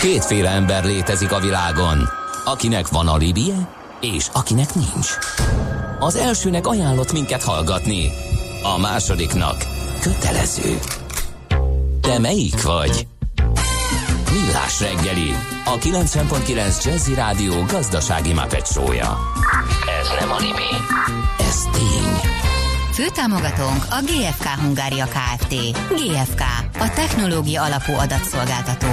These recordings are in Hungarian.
Kétféle ember létezik a világon, akinek van alibije, és akinek nincs. Az elsőnek ajánlott minket hallgatni, a másodiknak kötelező. Te melyik vagy? Millás reggeli, a 90.9 Jazzy Rádió gazdasági mapetsója. Ez nem animi, ez tény. Főtámogatónk a GFK Hungária Kft. GFK, a technológia alapú adatszolgáltató.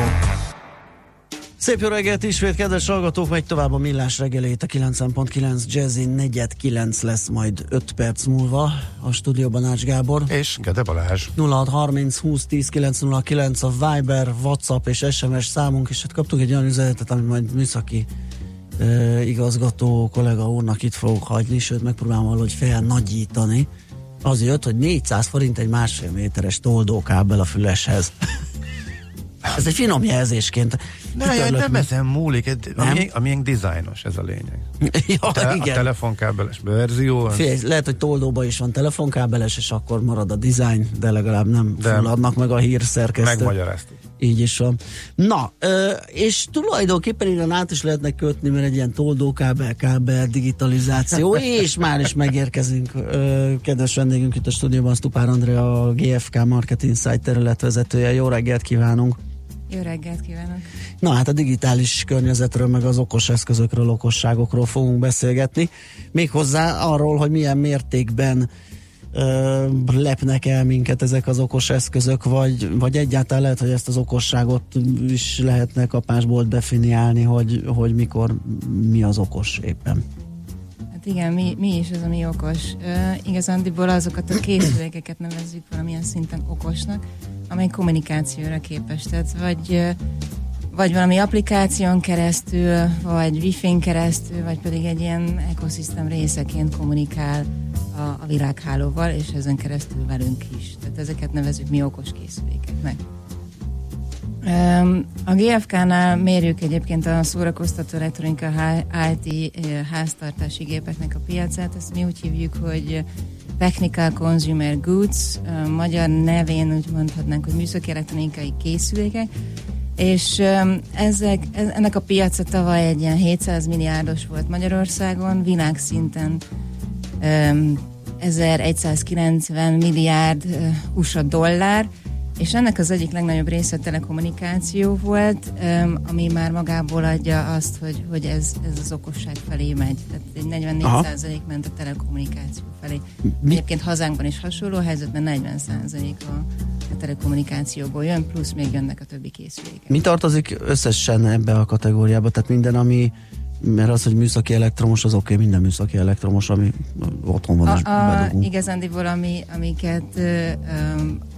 Szép jó reggelt ismét, kedves hallgatók, megy tovább a millás reggelét, a 9.9 Jazzy 4.9 lesz majd 5 perc múlva a stúdióban Ács Gábor. És Gede Balázs. 0630 20 10 909 a Viber, Whatsapp és SMS számunk, és hát kaptunk egy olyan üzenetet, amit majd műszaki e, igazgató kollega úrnak itt fogok hagyni, sőt megpróbálom valahogy felnagyítani. Az jött, hogy 400 forint egy másfél méteres toldókábel a füleshez. Ez egy finom jelzésként. Ne, jaj, nem ezen múlik, egy, nem? Amilyen, amilyen dizájnos ez a lényeg. ja, Te, igen. A telefonkábeles verzió. az- Figyelj, lehet, hogy toldóban is van telefonkábeles, és akkor marad a design, de legalább nem De- fulladnak meg a hírszerkesztő. Megmagyaráztuk. Így is van. Na, és tulajdonképpen innen át is lehetne kötni, mert egy ilyen toldókábel, kábel, digitalizáció, és már is megérkezünk. Kedves vendégünk itt a stúdióban, Stupár Andrea, a GFK Marketing Insight területvezetője. Jó reggelt kívánunk! Jó reggelt kívánok! Na hát a digitális környezetről, meg az okos eszközökről, okosságokról fogunk beszélgetni. Méghozzá arról, hogy milyen mértékben ö, lepnek el minket ezek az okos eszközök, vagy, vagy egyáltalán lehet, hogy ezt az okosságot is lehetne kapásból definiálni, hogy, hogy mikor mi az okos éppen. Hát igen, mi, mi is az, ami okos. Uh, igazándiból azokat a készülékeket nevezzük valamilyen szinten okosnak, amely kommunikációra képes. Tehát vagy, uh, vagy valami applikáción keresztül, vagy wifi-n keresztül, vagy pedig egy ilyen ekoszisztém részeként kommunikál a, a világhálóval, és ezen keresztül velünk is. Tehát ezeket nevezzük mi okos készülékeknek. A GFK-nál mérjük egyébként a szórakoztató elektronika IT eh, háztartási gépeknek a piacát. Ezt mi úgy hívjuk, hogy Technical Consumer Goods, magyar nevén úgy mondhatnánk, hogy műszaki elektronikai készülékek. És ezek, ez- ennek a piaca tavaly egy ilyen 700 milliárdos volt Magyarországon, világszinten um, 1190 milliárd uh, USA dollár, és ennek az egyik legnagyobb része a telekommunikáció volt, ami már magából adja azt, hogy, hogy ez, ez az okosság felé megy. Tehát egy 44 Aha. százalék ment a telekommunikáció felé. Mi- Egyébként hazánkban is hasonló helyzetben 40 százalék a, a telekommunikációból jön, plusz még jönnek a többi készülékek. Mi tartozik összesen ebbe a kategóriába? Tehát minden, ami mert az, hogy műszaki elektromos, az oké, okay, minden műszaki elektromos, ami otthon van, és A, a, bedugunk. igazándiból, ami, amiket ö,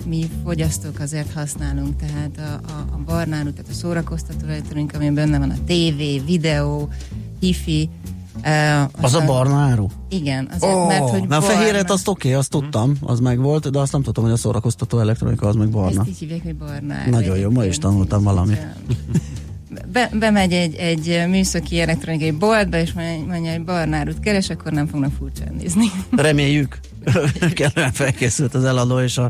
mi fogyasztók azért használunk, tehát a, a, a barnáru, tehát a szórakoztató elektronika, amiben benne van a tévé, videó, hifi. ö, Az a barna áru? Igen, azért, Ó, mert hogy na a barna, fehéret azt oké, okay, azt tudtam, az meg volt, de azt nem tudtam, hogy a szórakoztató elektronika az meg barna. Ezt így hívják, hogy barna áru Nagyon jó, ma is tanultam valamit. Be, bemegy egy, egy műszaki elektronikai boltba, és mondja, hogy barnárut keres, akkor nem fognak furcsán nézni. Reméljük, kellően felkészült az eladó, és a,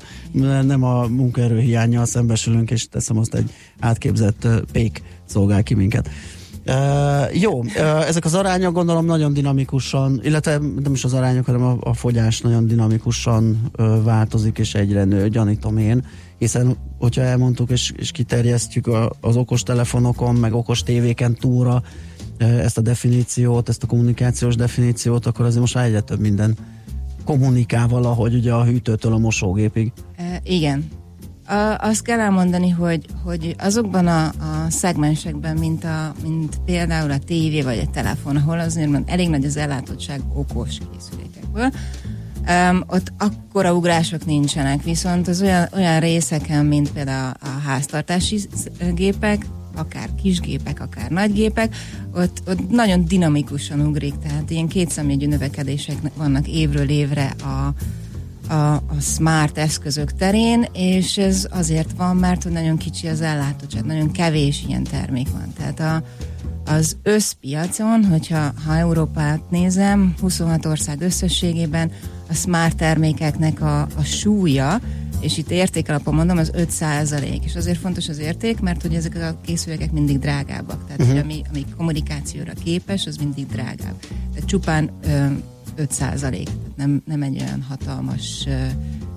nem a munkaerő hiányjal szembesülünk, és teszem azt egy átképzett pék szolgál ki minket. Uh, jó, uh, ezek az arányok gondolom nagyon dinamikusan, illetve nem is az arányok, hanem a, a fogyás nagyon dinamikusan uh, változik, és egyre nő, gyanítom én, hiszen hogyha elmondtuk és, és kiterjesztjük a, az okos telefonokon, meg okos tévéken túlra uh, ezt a definíciót, ezt a kommunikációs definíciót, akkor azért most már egyre több minden kommunikál valahogy ugye a hűtőtől a mosógépig. E, igen. A, azt kell elmondani, hogy, hogy azokban a, a szegmensekben, mint, a, mint például a tévé vagy a telefon, ahol azért van elég nagy az ellátottság okos készülékekből, um, ott akkora ugrások nincsenek, viszont az olyan, olyan részeken, mint például a háztartási sz- gépek, akár kisgépek, akár nagygépek, ott, ott nagyon dinamikusan ugrik, tehát ilyen kétszámjegyű növekedések vannak évről évre a, a, a smart eszközök terén, és ez azért van, mert hogy nagyon kicsi az ellátottság, nagyon kevés ilyen termék van. Tehát a, az összpiacon, hogyha ha Európát nézem, 26 ország összességében a smart termékeknek a, a súlya és itt értékalapon mondom, az 5 százalék, és azért fontos az érték, mert hogy ezek a készülékek mindig drágábbak, tehát uh-huh. hogy ami, ami kommunikációra képes, az mindig drágább. Tehát csupán ö, 5 százalék, nem, nem egy olyan hatalmas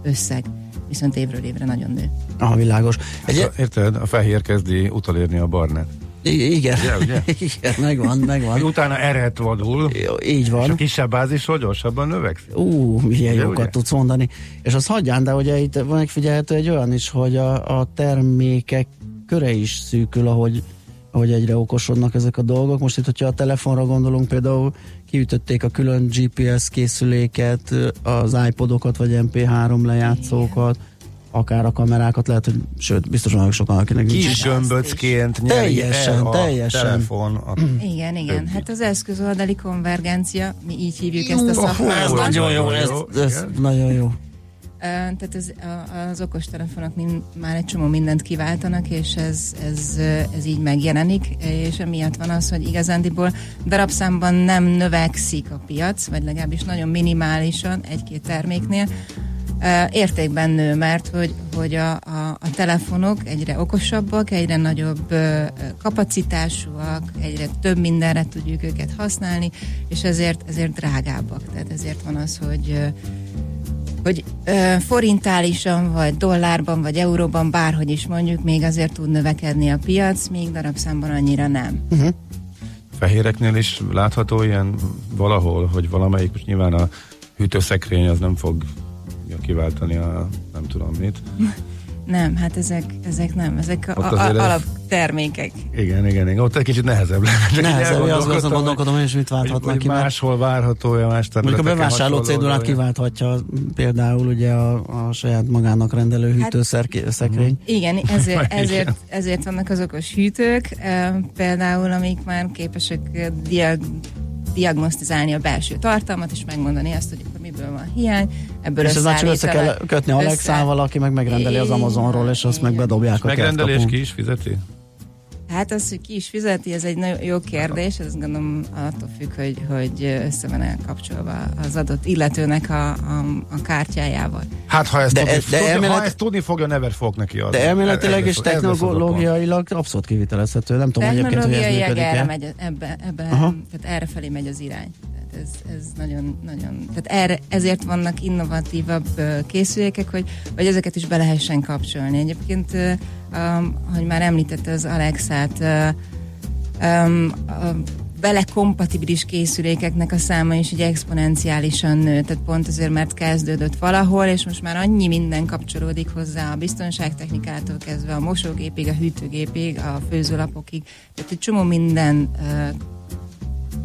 összeg viszont évről évre nagyon nő. Ah, világos. Egy... Érted? A fehér kezdi utolérni a barnát. I- igen. Ugye, ugye? igen, megvan, megvan. Utána erehet vadul. Így van. És a kisebb bázisról gyorsabban növekszik. Ú, milyen jókat ugye? tudsz mondani. És az hagyján, de ugye itt van megfigyelhető egy olyan is, hogy a, a termékek köre is szűkül, ahogy, ahogy egyre okosodnak ezek a dolgok. Most itt, hogyha a telefonra gondolunk, például kiütötték a külön GPS készüléket, az iPodokat vagy MP3 lejátszókat, akár a kamerákat, lehet, hogy sőt, biztos vannak sokan, akinek nincs. Kis gömböcként teljesen, el a teljesen. telefon. A igen, igen. Többi. Hát az eszközoldali konvergencia, mi így hívjuk ezt a szakmát. Nagyon jó, ez, ez nagyon jó. Tehát ez, az okostelefonok már egy csomó mindent kiváltanak, és ez, ez, ez így megjelenik, és emiatt van az, hogy igazándiból darabszámban nem növekszik a piac, vagy legalábbis nagyon minimálisan egy-két terméknél, értékben nő, mert hogy, hogy a, a, a telefonok egyre okosabbak, egyre nagyobb kapacitásúak, egyre több mindenre tudjuk őket használni, és ezért, ezért drágábbak. Tehát ezért van az, hogy hogy ö, forintálisan, vagy dollárban, vagy euróban, bárhogy is mondjuk, még azért tud növekedni a piac, még darabszámban annyira nem. Uh-huh. Fehéreknél is látható ilyen valahol, hogy valamelyik, most nyilván a hűtőszekrény az nem fog kiváltani a nem tudom mit. Nem, hát ezek, ezek nem, ezek a, a, alaptermékek. Igen, igen, igen, ott egy kicsit nehezebb lenne. Nehezebb, az azon gondolkodom, hogy mit válthatnak ki. Máshol várható, más Mondjuk a bevásárló cédulát kiválthatja például ugye a, a saját magának rendelő hűtőszekrény. Hát, igen, ezért, ezért, ezért vannak az okos hűtők, például amik már képesek diag, diagnosztizálni a belső tartalmat, és megmondani azt, hogy miből van hiány, ebből És ez csak össze kell kötni Alexával, aki meg megrendeli az Amazonról, és azt meg bedobják és a Megrendelés ki is fizeti? Hát az, hogy ki is fizeti, ez egy nagyon jó kérdés, ez gondolom attól függ, hogy, hogy össze van kapcsolva az adott illetőnek a, a, a kártyájával. Hát ha ezt, de, tudni, de tudni, elmélet... ha ezt tudni fogja, never fog neki adni. De elméletileg és technológiailag abszolút kivitelezhető. Nem tudom egyébként, hogy ez működik erre megy, ebbe, ebbe, tehát erre felé megy az irány ez, ez nagyon, nagyon, tehát erre, ezért vannak innovatívabb készülékek, hogy, hogy ezeket is be lehessen kapcsolni. Egyébként, um, hogy már említette az Alexát, um, vele kompatibilis készülékeknek a száma is egy exponenciálisan nő, tehát pont azért, mert kezdődött valahol, és most már annyi minden kapcsolódik hozzá a biztonságtechnikától kezdve a mosógépig, a hűtőgépig, a főzőlapokig, tehát egy csomó minden uh,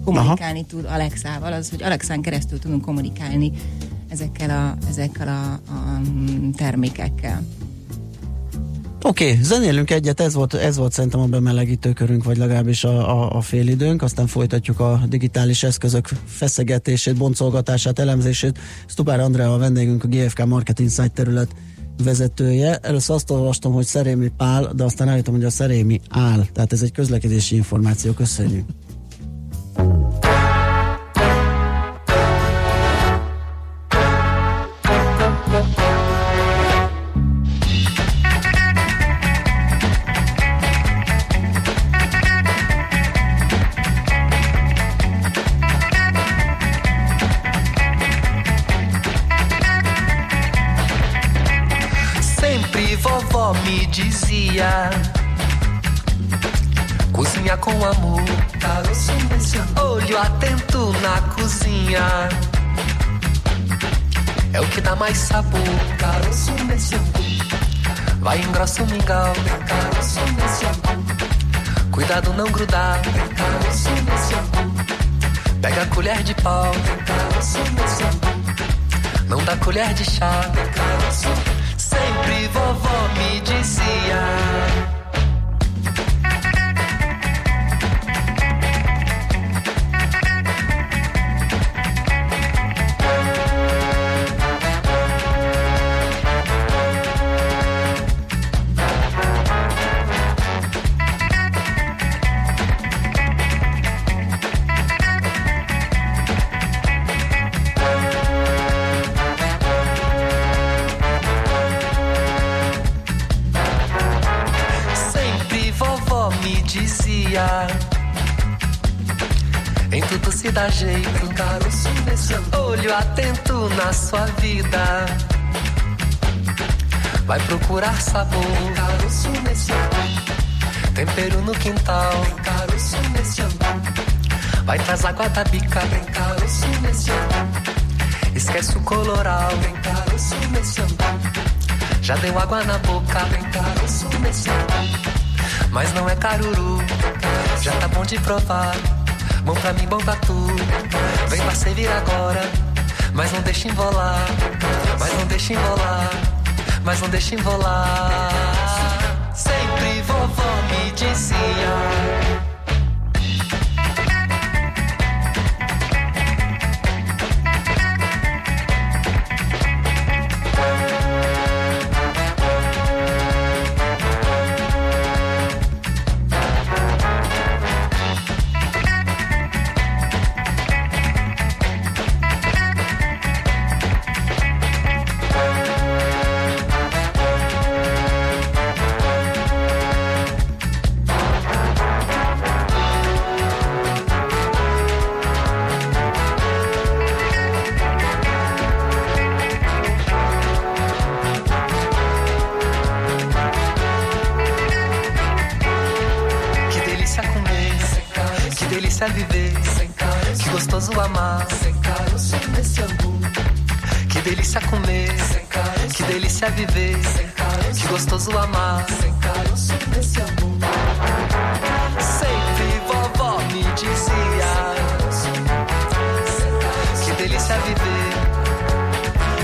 kommunikálni Aha. tud Alexával, az, hogy Alexán keresztül tudunk kommunikálni ezekkel a, ezekkel a, a termékekkel. Oké, okay, zenélünk egyet, ez volt, ez volt szerintem a bemelegítő körünk, vagy legalábbis a, a, a félidőnk, aztán folytatjuk a digitális eszközök feszegetését, boncolgatását, elemzését. Stubár Andrea a vendégünk, a GFK Marketing Insight terület vezetője. Először azt olvastam, hogy Szerémi Pál, de aztán állítom, hogy a Szerémi áll. Tehát ez egy közlekedési információ. Köszönjük. alegria. Cozinha com amor. Tá Olho atento na cozinha. É o que dá mais sabor. Tá Vai engrossa o mingau. Tá Cuidado não grudar. Pega a colher de pau. Não dá colher de chá. Sempre vovó me dizia. Tudo se dá jeito, caroço nesse olho atento na sua vida. Vai procurar sabor, caroço nesse Tempero no quintal, caroço nesse Vai traz água da bica, vem caroço nesse Esquece o coloral, vem caroço nesse Já deu água na boca, vem caroço nesse Mas não é caruru, já tá bom de provar. Bom pra mim, bom pra tu. Vem pra servir agora, mas não deixa embolar. Mas não deixa embolar, mas não deixa embolar. Sempre vovó me dizia. gostoso amar. Angu. Que delícia comer. Que delícia viver. Que gostoso amar. Angu. Sempre vovó me dizia. Que delícia viver.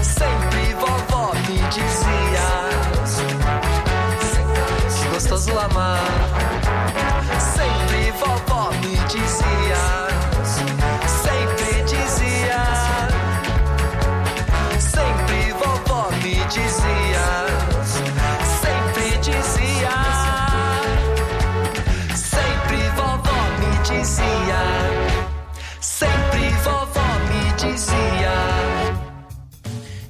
Sempre vovó me dizia. Que gostoso amar. Sempre vovó me dizia.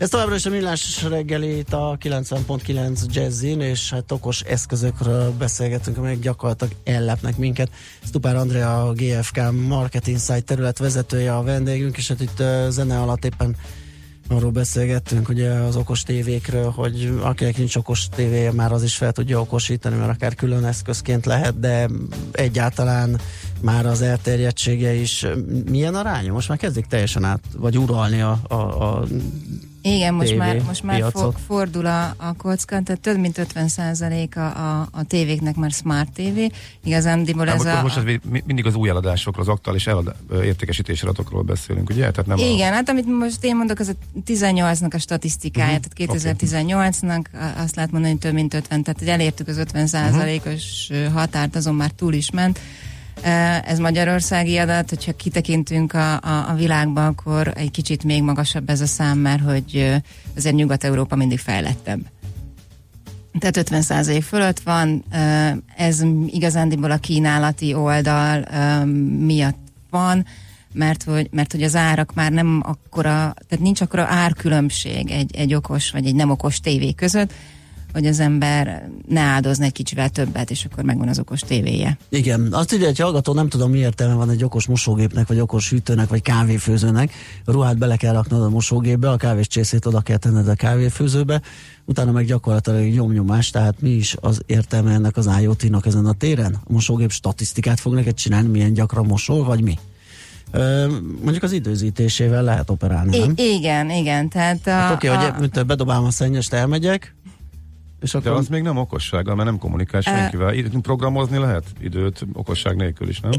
Továbbra is a millás reggelét a 90.9 Jazzin, és hát okos eszközökről beszélgetünk, amelyek gyakorlatilag ellepnek minket. Stupár Andrea, a GFK Marketing Site terület vezetője a vendégünk, és hát itt uh, zene alatt éppen arról beszélgettünk ugye az okos tévékről, hogy akinek nincs okos tévéje, már az is fel tudja okosítani, mert akár külön eszközként lehet, de egyáltalán már az elterjedtsége is milyen aránya? Most már kezdik teljesen át, vagy uralni a, a, a igen, most már, most már fo- fordul a, a kocka, tehát több mint 50% a, a, a tévéknek már smart TV. Igazándiból ez a... Most az mindig az új eladásokról, az aktuális elad, értékesítési adatokról beszélünk, ugye? Tehát nem Igen, a... hát amit most én mondok, az a 18-nak a statisztikája, uh-huh. tehát 2018-nak azt lehet mondani, hogy több mint 50, tehát hogy elértük az 50%-os uh-huh. határt, azon már túl is ment. Ez magyarországi adat, hogyha kitekintünk a, a, a világba, akkor egy kicsit még magasabb ez a szám, mert hogy azért Nyugat-Európa mindig fejlettebb. Tehát 50% fölött van, ez igazándiból a kínálati oldal miatt van, mert hogy, mert hogy az árak már nem akkora, tehát nincs akkora árkülönbség egy, egy okos vagy egy nem okos tévé között, hogy az ember ne áldozna egy kicsivel többet, és akkor megvan az okos tévéje. Igen, azt ide, hogy hallgató, nem tudom mi értelme van egy okos mosógépnek, vagy okos hűtőnek, vagy kávéfőzőnek. A ruhát bele kell raknod a mosógépbe, a kávés csészét oda kell tenned a kávéfőzőbe, utána meg gyakorlatilag nyomnyomás, tehát mi is az értelme ennek az IoT-nak ezen a téren? A mosógép statisztikát fog neked csinálni, milyen gyakran mosol, vagy mi? mondjuk az időzítésével lehet operálni, nem? I- igen, igen. Tehát a, hát oké, okay, hogy a... bedobálom a szennyest, elmegyek, és akkor... De az még nem okossága, mert nem kommunikál senkivel. Uh, Programozni lehet időt okosság nélkül is, nem?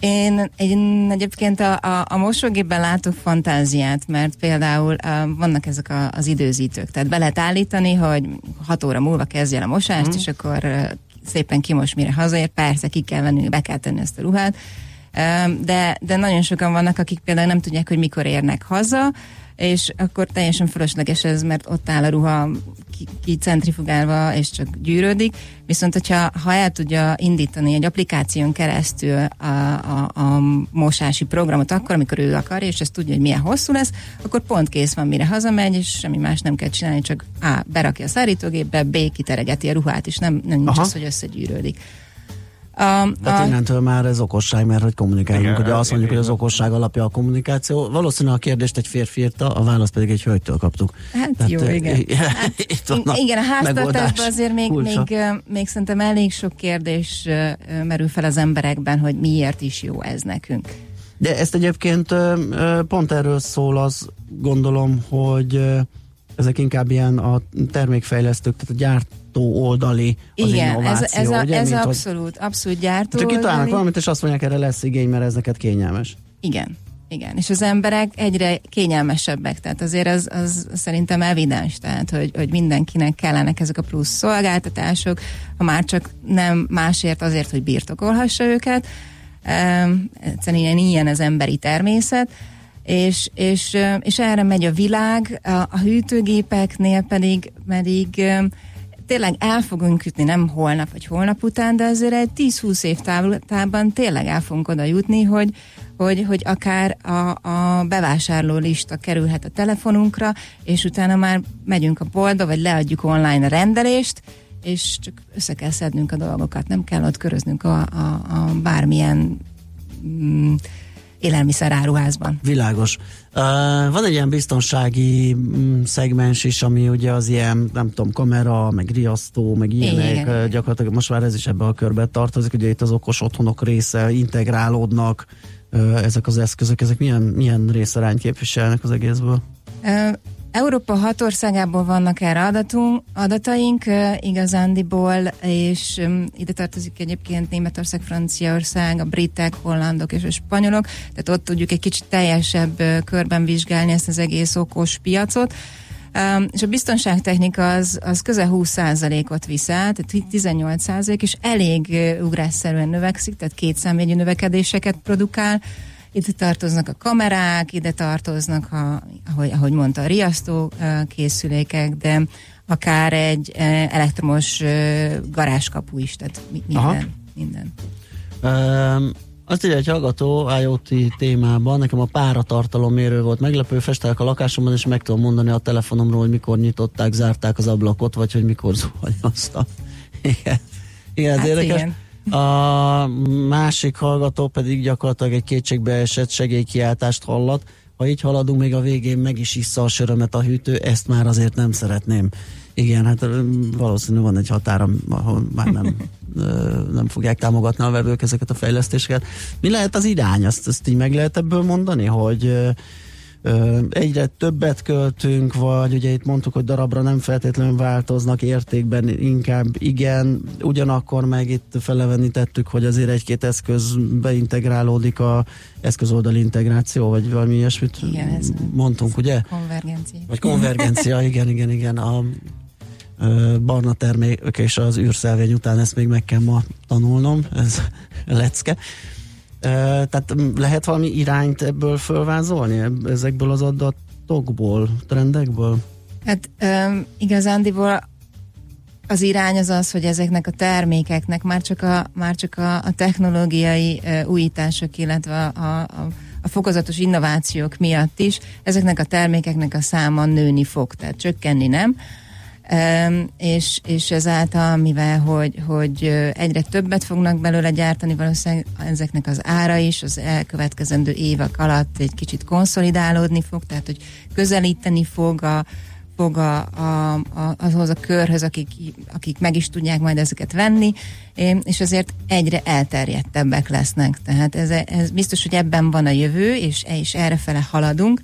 Én, én egyébként a, a, a mosógépben látok fantáziát, mert például uh, vannak ezek a, az időzítők. Tehát be lehet állítani, hogy 6 óra múlva kezdje el a mosást, mm. és akkor uh, szépen kimos, mire hazaér. Persze, ki kell venni, be kell tenni ezt a ruhát. Uh, de, de nagyon sokan vannak, akik például nem tudják, hogy mikor érnek haza, és akkor teljesen fölösleges ez, mert ott áll a ruha kicentrifugálva, és csak gyűrődik. Viszont, hogyha ha el tudja indítani egy applikáción keresztül a, a, a mosási programot akkor, amikor ő akar, és ezt tudja, hogy milyen hosszú lesz, akkor pont kész van, mire hazamegy, és semmi más nem kell csinálni, csak A. berakja a szárítógépbe, B. kiteregeti a ruhát, és nem, nem nincs az, hogy összegyűrődik. A, Tehát a, innentől már ez okosság, mert hogy kommunikálunk. Igen, Ugye azt mondjuk, hogy az igen. okosság alapja a kommunikáció. Valószínűleg a kérdést egy férfi írta, a választ pedig egy hölgytől kaptuk. Hát jó, eh, igen. itt van a igen, a háztartásban azért még, kulcsa. még, még szerintem elég sok kérdés merül fel az emberekben, hogy miért is jó ez nekünk. De ezt egyébként pont erről szól az, gondolom, hogy ezek inkább ilyen a termékfejlesztők, tehát a gyártó oldali az Igen, ez, innováció, ez, a, ugye? ez Mint, abszolút, abszolút gyártó. Csak kitalálnak valamit, és azt mondják, erre lesz igény, mert ez neked kényelmes. Igen, igen. És az emberek egyre kényelmesebbek, tehát azért az, az szerintem evidens, tehát hogy, hogy mindenkinek kellenek ezek a plusz szolgáltatások, ha már csak nem másért azért, hogy birtokolhassa őket. Um, egyszerűen ilyen, ilyen az emberi természet, és, és, és erre megy a világ, a, a hűtőgépeknél pedig, pedig ö, tényleg el fogunk jutni, nem holnap vagy holnap után, de azért egy 10-20 év távlatában tényleg el fogunk oda jutni, hogy, hogy, hogy akár a, a bevásárló lista kerülhet a telefonunkra, és utána már megyünk a boltba, vagy leadjuk online a rendelést, és csak össze kell szednünk a dolgokat, nem kell ott köröznünk a, a, a bármilyen mm, élelmiszeráruházban. Világos. Uh, van egy ilyen biztonsági mm, szegmens is, ami ugye az ilyen, nem tudom, kamera, meg riasztó, meg ilyenek, Igen. gyakorlatilag most már ez is ebbe a körbe tartozik, ugye itt az okos otthonok része, integrálódnak uh, ezek az eszközök, ezek milyen, milyen részarányt képviselnek az egészből? Európa hat országából vannak erre adatunk, adataink igazándiból, és ide tartozik egyébként Németország, Franciaország, a britek, hollandok és a spanyolok, tehát ott tudjuk egy kicsit teljesebb körben vizsgálni ezt az egész okos piacot. Um, és a biztonságtechnika az, az közel 20%-ot visz el, tehát 18% és elég ugrásszerűen növekszik, tehát kétszámjegyű növekedéseket produkál. Itt tartoznak a kamerák, ide tartoznak, a, ahogy, ahogy mondta, a riasztó készülékek, de akár egy elektromos garázskapu is, tehát Aha. minden. minden. Um, azt írja egy hallgató IoT témában, nekem a páratartalommérő volt meglepő, festelek a lakásomban, és meg tudom mondani a telefonomról, hogy mikor nyitották, zárták az ablakot, vagy hogy mikor zuhanyoztam. Igen, igen ez Hát érdekes. igen. A másik hallgató pedig gyakorlatilag egy kétségbeesett segélykiáltást hallat. Ha így haladunk, még a végén meg is issza a sörömet a hűtő, ezt már azért nem szeretném. Igen, hát valószínű van egy határa, ahol már nem, nem fogják támogatni a vevők ezeket a fejlesztéseket. Mi lehet az irány? Azt, azt így meg lehet ebből mondani, hogy egyre többet költünk, vagy ugye itt mondtuk, hogy darabra nem feltétlenül változnak, értékben inkább igen, ugyanakkor meg itt felevenítettük, hogy azért egy-két eszköz beintegrálódik a eszközoldali integráció, vagy valami ilyesmit Igen, ez- mondtunk, ugye? Konvergencia. Vagy konvergencia, igen, igen, igen. A barna termék és az űrszelvény után ezt még meg kell ma tanulnom, ez lecke. Tehát lehet valami irányt ebből fölvázolni, ezekből az adatokból, trendekből? Hát um, igazándiból az irány az az, hogy ezeknek a termékeknek már csak a, már csak a, a technológiai uh, újítások, illetve a, a, a fokozatos innovációk miatt is ezeknek a termékeknek a száma nőni fog, tehát csökkenni nem. És, és ezáltal, mivel hogy, hogy egyre többet fognak belőle gyártani, valószínűleg ezeknek az ára is az elkövetkezendő évek alatt egy kicsit konszolidálódni fog, tehát hogy közelíteni fog a, fog a, a, a, ahhoz a körhöz, akik, akik meg is tudják majd ezeket venni, és azért egyre elterjedtebbek lesznek. Tehát ez, ez biztos, hogy ebben van a jövő, és, és errefele haladunk.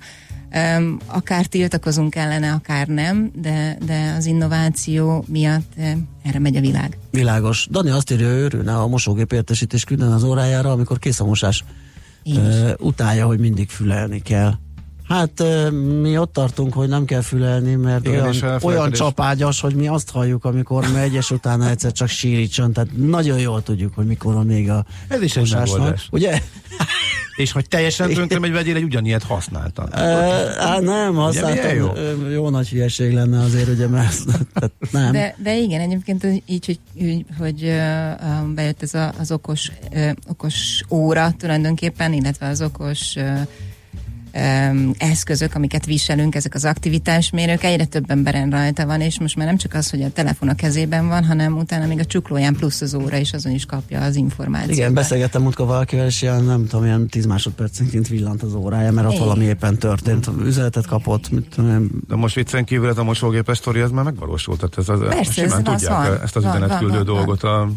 Akár tiltakozunk ellene, akár nem, de, de az innováció miatt eh, erre megy a világ. Világos. Dani azt írja, örülne, a mosógép értesítés külden az órájára, amikor kész a mosás. Ö, utálja, hogy mindig fülelni kell. Hát mi ott tartunk, hogy nem kell fülelni, mert Igen, olyan, olyan csapágyas, hogy mi azt halljuk, amikor megy, és utána egyszer csak sírítson. Tehát nagyon jól tudjuk, hogy mikor van még a Ez is egy megoldás. Ugye? És hogy teljesen tönkre megy, vegyél egy ugyanilyet használtan. Ö, Á, nem, használtam. milyen jó? Jó? nagy hülyeség lenne azért, ugye, mert tehát nem. De, de igen, egyébként így, hogy, hogy, hogy bejött ez a, az okos, okos óra tulajdonképpen, illetve az okos öm, eszközök, amiket viselünk, ezek az aktivitásmérők, egyre több emberen rajta van, és most már nem csak az, hogy a telefon a kezében van, hanem utána még a csuklóján plusz az óra, és azon is kapja az információt. Igen, beszélgettem múltkor valakivel, és ilyen, nem tudom, ilyen 10 másodpercenként villant az órája, mert ott Igen. valami éppen történt. Üzenetet kapott, mit tudom De most viccen kívül ez a mosógépes sztori, ez már megvalósult. Tehát ez az, Persze, simán ez az tudják van. ezt az Van, üzenetküldő van, van, dolgot a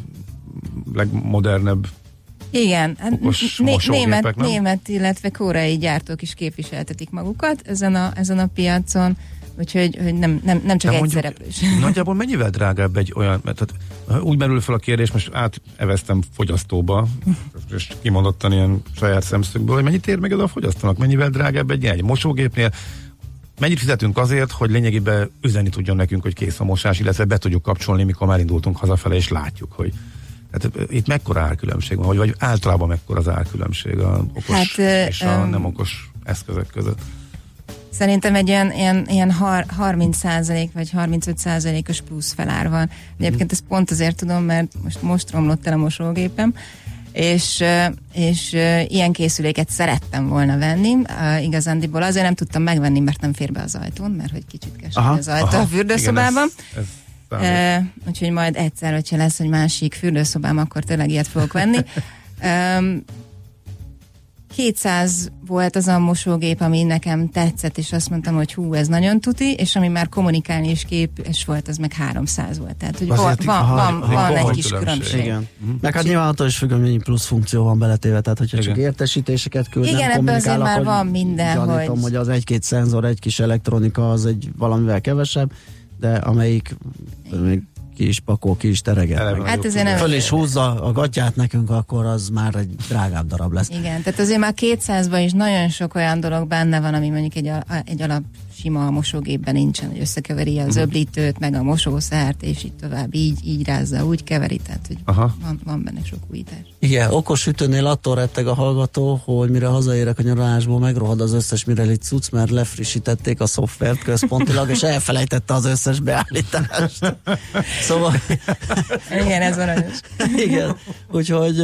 legmodernebb Igen, hát Okos né- német, nem? német, illetve koreai gyártók is képviseltetik magukat ezen a, ezen a piacon, úgyhogy hogy nem, nem, nem csak De egy mondjuk szereplős. Nagyjából mennyivel drágább egy olyan, mert tehát, úgy merül fel a kérdés, most áteveztem fogyasztóba, és kimondottan ilyen saját szemszögből, hogy mennyit ér meg ez a fogyasztónak, mennyivel drágább egy ilyen egy mosógépnél, mennyit fizetünk azért, hogy lényegében üzenni tudjon nekünk, hogy kész a mosás, illetve be tudjuk kapcsolni, mikor már indultunk hazafele, és látjuk, hogy tehát ö, itt mekkora árkülönbség van, vagy, vagy általában mekkora az árkülönbség a okos Hát, és a öm, nem okos eszközök között. Szerintem egy ilyen, ilyen, ilyen har, 30 százalék vagy 35 százalékos plusz felár van. Egyébként ezt pont azért tudom, mert most, most romlott el a mosógépem, és, és ilyen készüléket szerettem volna venni. Igazándiból azért nem tudtam megvenni, mert nem fér be az ajtón, mert hogy kicsit Aha, kell az ajtó a fürdőszobában. Igen, ez, ez Uh, úgyhogy majd egyszer, hogyha lesz egy másik fürdőszobám, akkor tényleg ilyet fogok venni. Um, 200 volt az a mosógép, ami nekem tetszett, és azt mondtam, hogy hú, ez nagyon tuti, és ami már kommunikálni is képes volt, az meg 300 volt. Tehát, hogy van, Azért van, aha, van, aha, van egy kis különbség. különbség. Igen. Meg hát nyilván attól is függ, hogy mennyi plusz funkció van beletéve, tehát hogyha csak Igen. értesítéseket küld, Igen, nem ebben azért már hogy van minden, gyanítom, hogy- hogy az egy-két szenzor, egy kis elektronika, az egy valamivel kevesebb, de amelyik még ki is pakol, ki is tereget. Hát nem... föl is húzza a gatyát nekünk, akkor az már egy drágább darab lesz. Igen, tehát azért már 200-ban is nagyon sok olyan dolog benne van, ami mondjuk egy, egy alap sima mosógépben nincsen, hogy összekeveri az öblítőt, meg a mosószert, és így tovább, így, így rázza, úgy keveri, tehát hogy Aha. van, van benne sok újítás. Igen, okos ütőnél attól retteg a hallgató, hogy mire hazaérek a nyaralásból, megrohad az összes Mireli cucc, mert lefrissítették a szoftvert központilag, és elfelejtette az összes beállítást. Szóval, Igen, ez aranyos. igen, úgyhogy,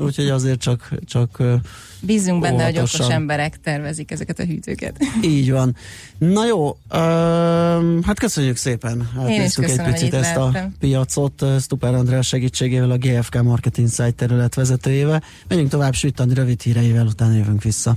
úgyhogy azért csak, csak Bízunk benne, hogy okos Óvatosan. emberek tervezik ezeket a hűtőket. így van. Na jó, ö, hát köszönjük szépen. Átnéztük egy picit ezt a piacot ö, Stuper András segítségével, a GFK Marketing Insight terület vezetőjével. Menjünk tovább sütani rövid híreivel, utána jövünk vissza.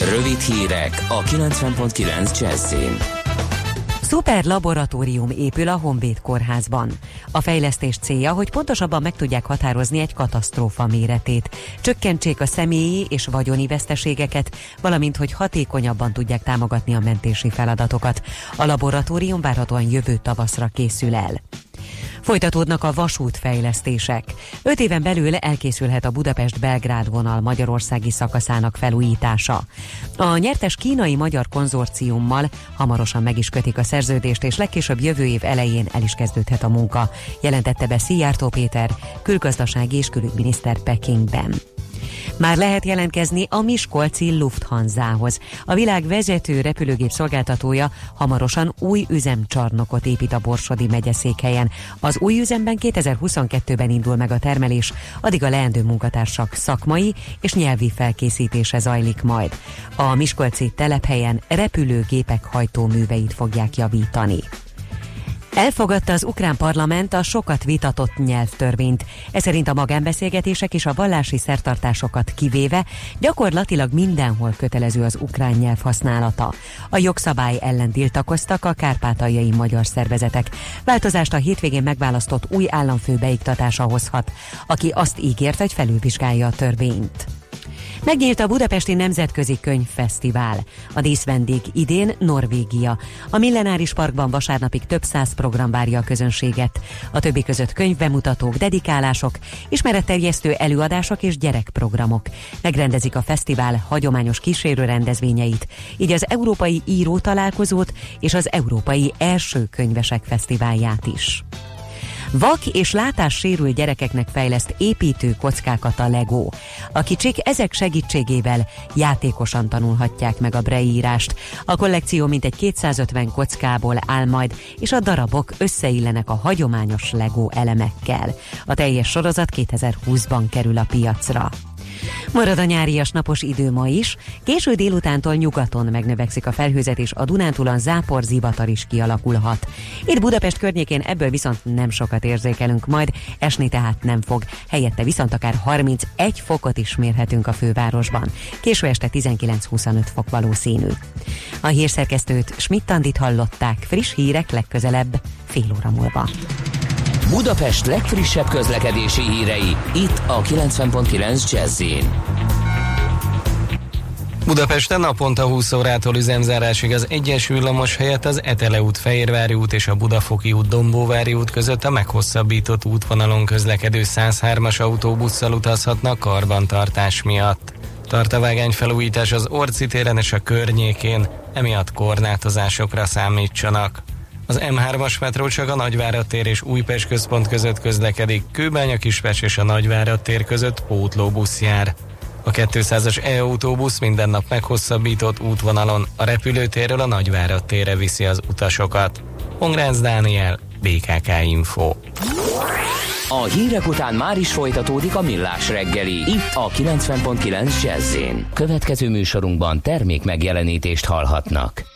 Rövid hírek a 90.9 Jazzin. Szuper laboratórium épül a Honvéd kórházban. A fejlesztés célja, hogy pontosabban meg tudják határozni egy katasztrófa méretét, csökkentsék a személyi és vagyoni veszteségeket, valamint hogy hatékonyabban tudják támogatni a mentési feladatokat. A laboratórium várhatóan jövő tavaszra készül el. Folytatódnak a vasútfejlesztések. Öt éven belül elkészülhet a Budapest-Belgrád vonal magyarországi szakaszának felújítása. A nyertes kínai-magyar konzorciummal hamarosan meg is kötik a szerződést, és legkésőbb jövő év elején el is kezdődhet a munka, jelentette be Szijjártó Péter, külgazdasági és külügyminiszter Pekingben. Már lehet jelentkezni a Miskolci Lufthansához. A világ vezető repülőgép szolgáltatója hamarosan új üzemcsarnokot épít a Borsodi megyeszékhelyen. Az új üzemben 2022-ben indul meg a termelés, addig a leendő munkatársak szakmai és nyelvi felkészítése zajlik majd. A Miskolci telephelyen repülőgépek hajtóműveit fogják javítani. Elfogadta az ukrán parlament a sokat vitatott nyelvtörvényt. Ez szerint a magánbeszélgetések és a vallási szertartásokat kivéve gyakorlatilag mindenhol kötelező az ukrán nyelv használata. A jogszabály ellen tiltakoztak a kárpátaljai magyar szervezetek. Változást a hétvégén megválasztott új államfő beiktatása hozhat, aki azt ígért, hogy felülvizsgálja a törvényt. Megnyílt a Budapesti Nemzetközi Könyvfesztivál. A díszvendég idén Norvégia. A Millenáris Parkban vasárnapig több száz program várja a közönséget. A többi között könyvbemutatók, dedikálások, ismeretterjesztő előadások és gyerekprogramok. Megrendezik a fesztivál hagyományos kísérő rendezvényeit, így az Európai Író Találkozót és az Európai Első Könyvesek Fesztiválját is. Vak és látássérült gyerekeknek fejleszt építő kockákat a Lego. A kicsik ezek segítségével játékosan tanulhatják meg a breírást. A kollekció mintegy 250 kockából áll majd, és a darabok összeillenek a hagyományos Lego elemekkel. A teljes sorozat 2020-ban kerül a piacra. Marad a nyárias napos idő ma is, késő délutántól nyugaton megnövekszik a felhőzet és a Dunántúlon zápor zivatar is kialakulhat. Itt Budapest környékén ebből viszont nem sokat érzékelünk, majd esni tehát nem fog. Helyette viszont akár 31 fokot is mérhetünk a fővárosban. Késő este 19-25 fok valószínű. A hírszerkesztőt Schmidt-Tandit hallották, friss hírek legközelebb fél óra múlva. Budapest legfrissebb közlekedési hírei, itt a 90.9 jazz Budapesten naponta 20 órától üzemzárásig az egyes villamos helyett az Etele út, Fehérvári út és a Budafoki út, Dombóvári út között a meghosszabbított útvonalon közlekedő 103-as autóbusszal utazhatnak karbantartás miatt. Tart a vágány felújítás az Orci téren és a környékén, emiatt korlátozásokra számítsanak. Az M3-as metró csak a Nagyvárad tér és Újpest központ között közlekedik, Kőbánya Kispest és a Nagyvárad tér között pótlóbusz jár. A 200-as e-autóbusz minden nap meghosszabbított útvonalon a repülőtérről a Nagyvárad térre viszi az utasokat. Pongrácz Dániel, BKK Info. A hírek után már is folytatódik a millás reggeli, itt a 90.9 jazz Következő műsorunkban termék megjelenítést hallhatnak.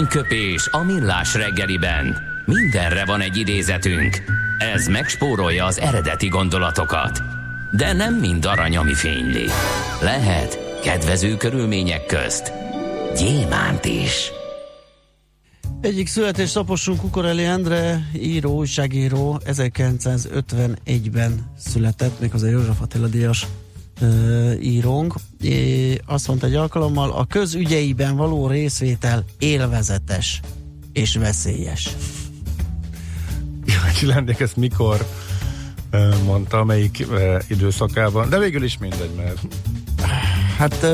Aranyköpés a millás reggeliben. Mindenre van egy idézetünk. Ez megspórolja az eredeti gondolatokat. De nem mind arany, ami fényli. Lehet kedvező körülmények közt gyémánt is. Egyik születésnaposunk Kukoreli Endre, író, újságíró, 1951-ben született, méghozzá József Attila Díjas írónk. Azt mondta egy alkalommal, a közügyeiben való részvétel élvezetes és veszélyes. Kíváncsi lennék, ezt mikor mondta, melyik időszakában, de végül is mindegy, mert Hát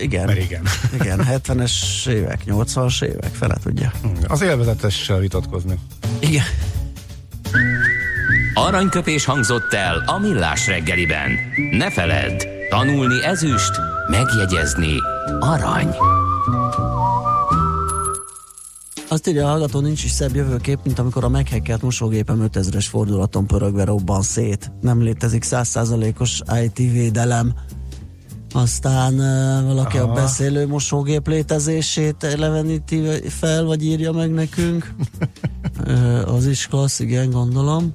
igen. Mert igen. igen, 70-es évek, 80-as évek, fele tudja. Az élvezetessel vitatkozni. Igen. Aranyköpés hangzott el a millás reggeliben. Ne feledd, tanulni ezüst, megjegyezni arany. Azt írja a hallgató, nincs is szebb jövőkép, mint amikor a meghekkelt mosógépem 5000-es fordulaton pörögve robban szét. Nem létezik százszázalékos IT védelem aztán uh, valaki Aha. a beszélő mosógép létezését eleveníti fel, vagy írja meg nekünk. uh, az is klassz, igen, gondolom.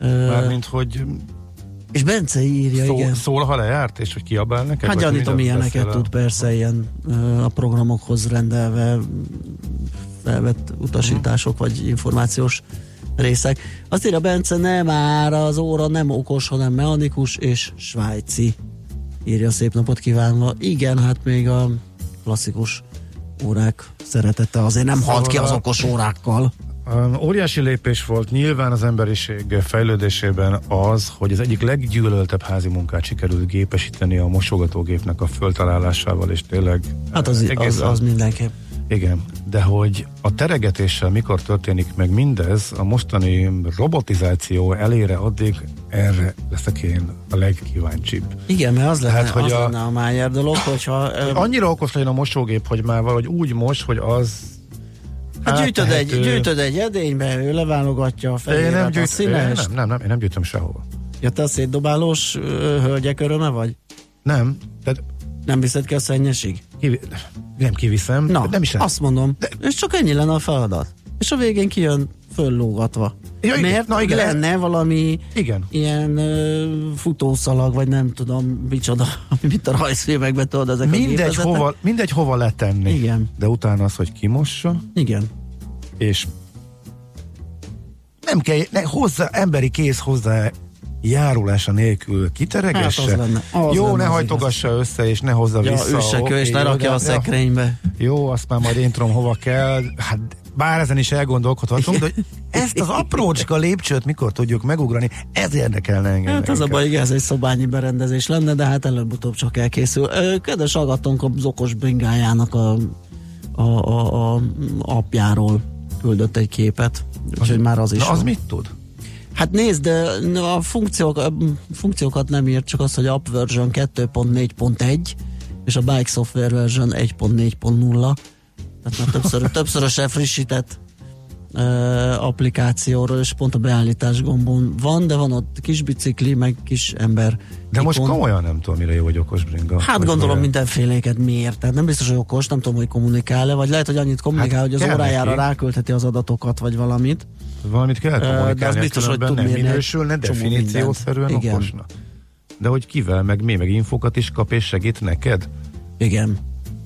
Uh, Mármint, hogy és Bence írja, szól, igen. Szól, ha lejárt, és hogy kiabál neked? Hát gyanítom, ilyeneket tud persze, ilyen a programokhoz rendelve felvett utasítások, uh-huh. vagy információs részek. Azt írja Bence, nem már az óra nem okos, hanem mechanikus és svájci írja szép napot kívánva. Igen, hát még a klasszikus órák szeretete azért nem halt ki az okos órákkal. Óriási lépés volt nyilván az emberiség fejlődésében az, hogy az egyik leggyűlöltebb házi munkát sikerült gépesíteni a mosogatógépnek a föltalálásával, és tényleg... Hát az, az, az mindenképp. Igen, de hogy a teregetéssel mikor történik meg mindez, a mostani robotizáció elére addig erre leszek én a legkíváncsibb. Igen, mert az lenne, hát, hogy az a, lenne a májer dolog, hogyha... Annyira okos legyen a mosógép, hogy már valahogy úgy mos, hogy az Hát gyűjtöd egy, gyűjtöd egy edénybe, ő leválogatja a fejéret, nem gyűjt, a színes. Nem, nem, nem, én nem gyűjtöm sehova. Ja, te a szétdobálós hölgyek öröme vagy? Nem. Tehát nem viszed ki a szennyesig? Kivi- nem kiviszem. Na, nem is azt mondom. De... És csak ennyi lenne a feladat. És a végén kijön föllógatva. Ja, igen. Mert Na, igen, lenne valami igen. ilyen uh, futószalag, vagy nem tudom, micsoda, amit a rajzfilmekben tudod ezek mindegy a hova, mindegy hova letenni. Igen. De utána az, hogy kimossa. Igen. És nem kell, ne, hozzá, emberi kéz hozzá járulása nélkül kiteregesse. Hát az lenne, az jó, lenne ne hajtogassa igaz. össze, és ne hozza ja, vissza. Üssekő, és ne rakja a szekrénybe. Jó, azt már majd én tudom, hova kell. Hát bár ezen is elgondolkodhatunk, de ezt az aprócska lépcsőt mikor tudjuk megugrani, ez érdekelne engem. Hát az a baj, igen, ez egy szobányi berendezés lenne, de hát előbb-utóbb csak elkészül. Kedves hallgatónk az okos bringájának a, a, a, a apjáról küldött egy képet, úgyhogy már az is. Na, az mit tud? Hát nézd, de a, funkciók, a funkciókat nem írt, csak az, hogy app version 2.4.1 és a bike software version 1.4.0 tehát már többször, többszörösen frissített uh, applikációról, és pont a beállítás gombon van, de van ott kis bicikli, meg kis ember. De ikon. most komolyan nem tudom, mire jó, hogy okos bringa. Hát gondolom olyan. mindenféléket miért. Tehát nem biztos, hogy okos, nem tudom, hogy kommunikál-e, vagy lehet, hogy annyit kommunikál, hát hogy az órájára neki. ráküldheti az adatokat, vagy valamit. Valamit kell kommunikálni, de az biztos, hogy tud nem minősülne, definíciószerűen okosna. De hogy kivel, meg mi, meg infokat is kap és segít neked? Igen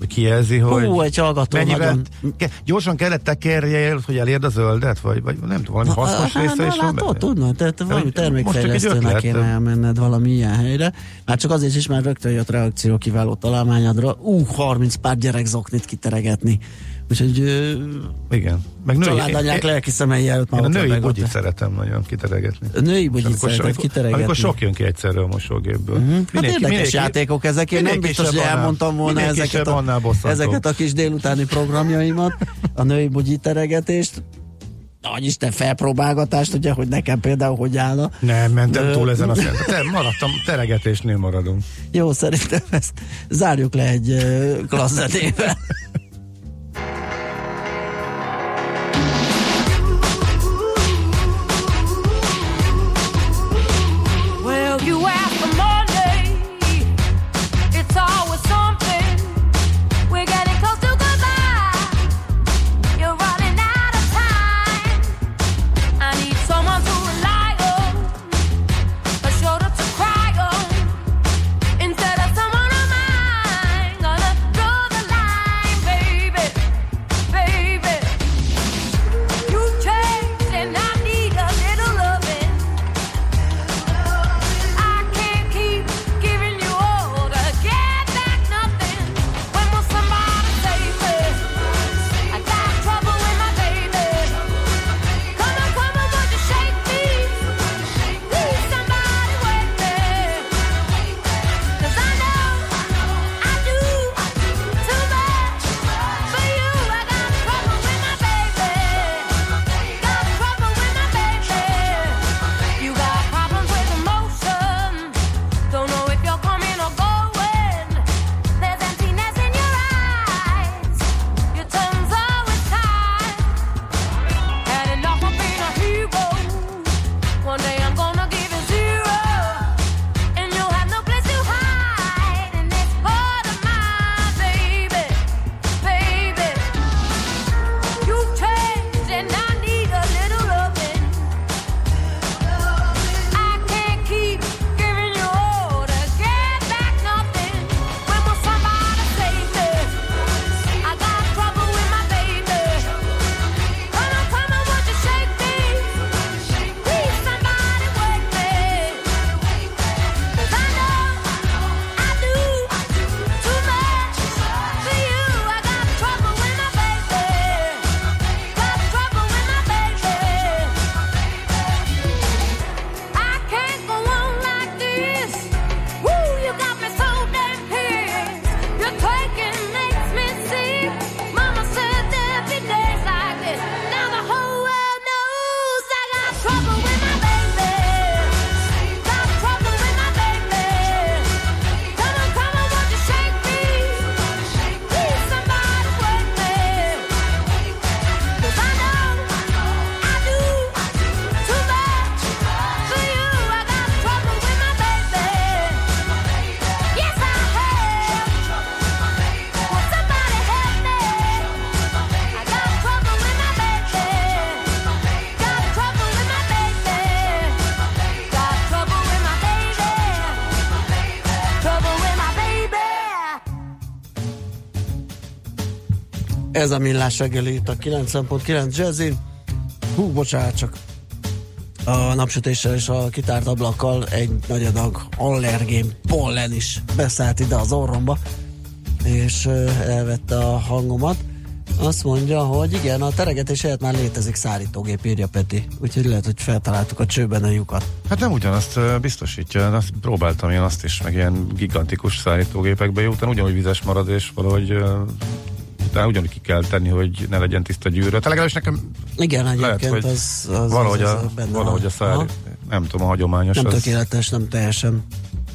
kijelzi, hogy Hú, egy hallgató mennyivel, nagyon... ke, gyorsan kellett tekerje el, hogy elérd a zöldet, vagy, vagy nem tudom, valami hasznos hát, része is van benne? Tudna, tehát valami termékfejlesztőnek kéne elmenned valami ilyen helyre. Már csak azért is, mert rögtön jött reakció kiváló találmányadra. Ú, 30 pár gyerek zoknit kiteregetni. Úgyhogy igen. Meg női, családanyák lelki szemei előtt már Én a női bugyit szeretem nagyon kiteregetni. A női bugyit szeretem kiteregetni. Amikor sok jön ki egyszerre a mosógépből. Uh-huh. Hát minél, érdekes minél, játékok ezek, én nem biztos, hogy elmondtam volna ezeket a, ezeket a kis délutáni programjaimat, a női bugyit teregetést. Nagy Isten felpróbálgatást, ugye, hogy nekem például hogy állna. Nem, mentem túl ezen a szinten. Te, maradtam, teregetésnél maradunk. Jó, szerintem ezt zárjuk le egy klassz zenével. Ez a millás reggeli itt a 90.9 Jazzy. Hú, bocsánat, csak a napsütéssel és a kitárt ablakkal egy nagy adag allergén pollen is beszállt ide az orromba, és elvette a hangomat. Azt mondja, hogy igen, a teregetés helyett már létezik szállítógép, írja Peti. Úgyhogy lehet, hogy feltaláltuk a csőben a lyukat. Hát nem ugyanazt biztosítja, azt próbáltam én azt is, meg ilyen gigantikus szállítógépekbe jó, utána ugyanúgy vizes marad, és valahogy utána ugyanúgy ki kell tenni, hogy ne legyen tiszta gyűrű. Tehát legalábbis nekem Igen, lehet, hogy az, az, valahogy, az, a, az benne valahogy a. Aha. szállít, nem tudom, a hagyományos Nem az tökéletes, nem teljesen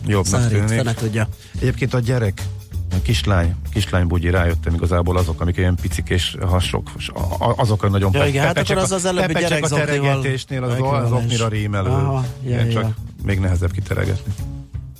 jobbnak szárít, tűnik. tudja. Egyébként a gyerek, a kislány, kislány bugyi rájöttem igazából azok, amik ilyen picik és hasok, a- a- azok a nagyon Ja, igen, hát akkor az a- az előbbi gyerek a teregetésnél, az, az oknira rímelő. Aha, ja, Igen, csak ja. még nehezebb kiteregetni.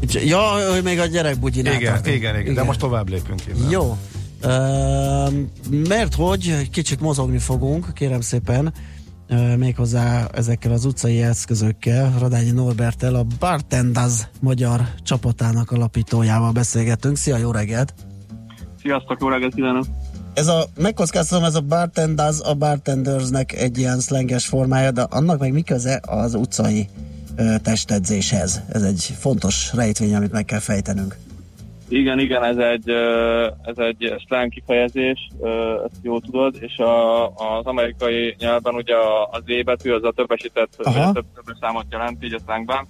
Ja, hogy még a gyerek bugyinál Igen, tartunk. igen, igen, de most tovább lépünk innen. Jó. Uh, mert hogy kicsit mozogni fogunk, kérem szépen, uh, méghozzá ezekkel az utcai eszközökkel, Radányi Norbertel, a Bartendaz magyar csapatának alapítójával beszélgetünk. Szia, jó reggelt! Sziasztok, jó reggelt kívánok! Ez a, megkockáztatom, ez a Bartendaz a bartendersnek egy ilyen szlenges formája, de annak meg mi köze az utcai testedzéshez? Ez egy fontos rejtvény, amit meg kell fejtenünk. Igen, igen, ez egy, ez egy slang kifejezés, ezt jól tudod, és a, az amerikai nyelvben ugye az E betű az a többesített, több, több számot jelent így a slangban,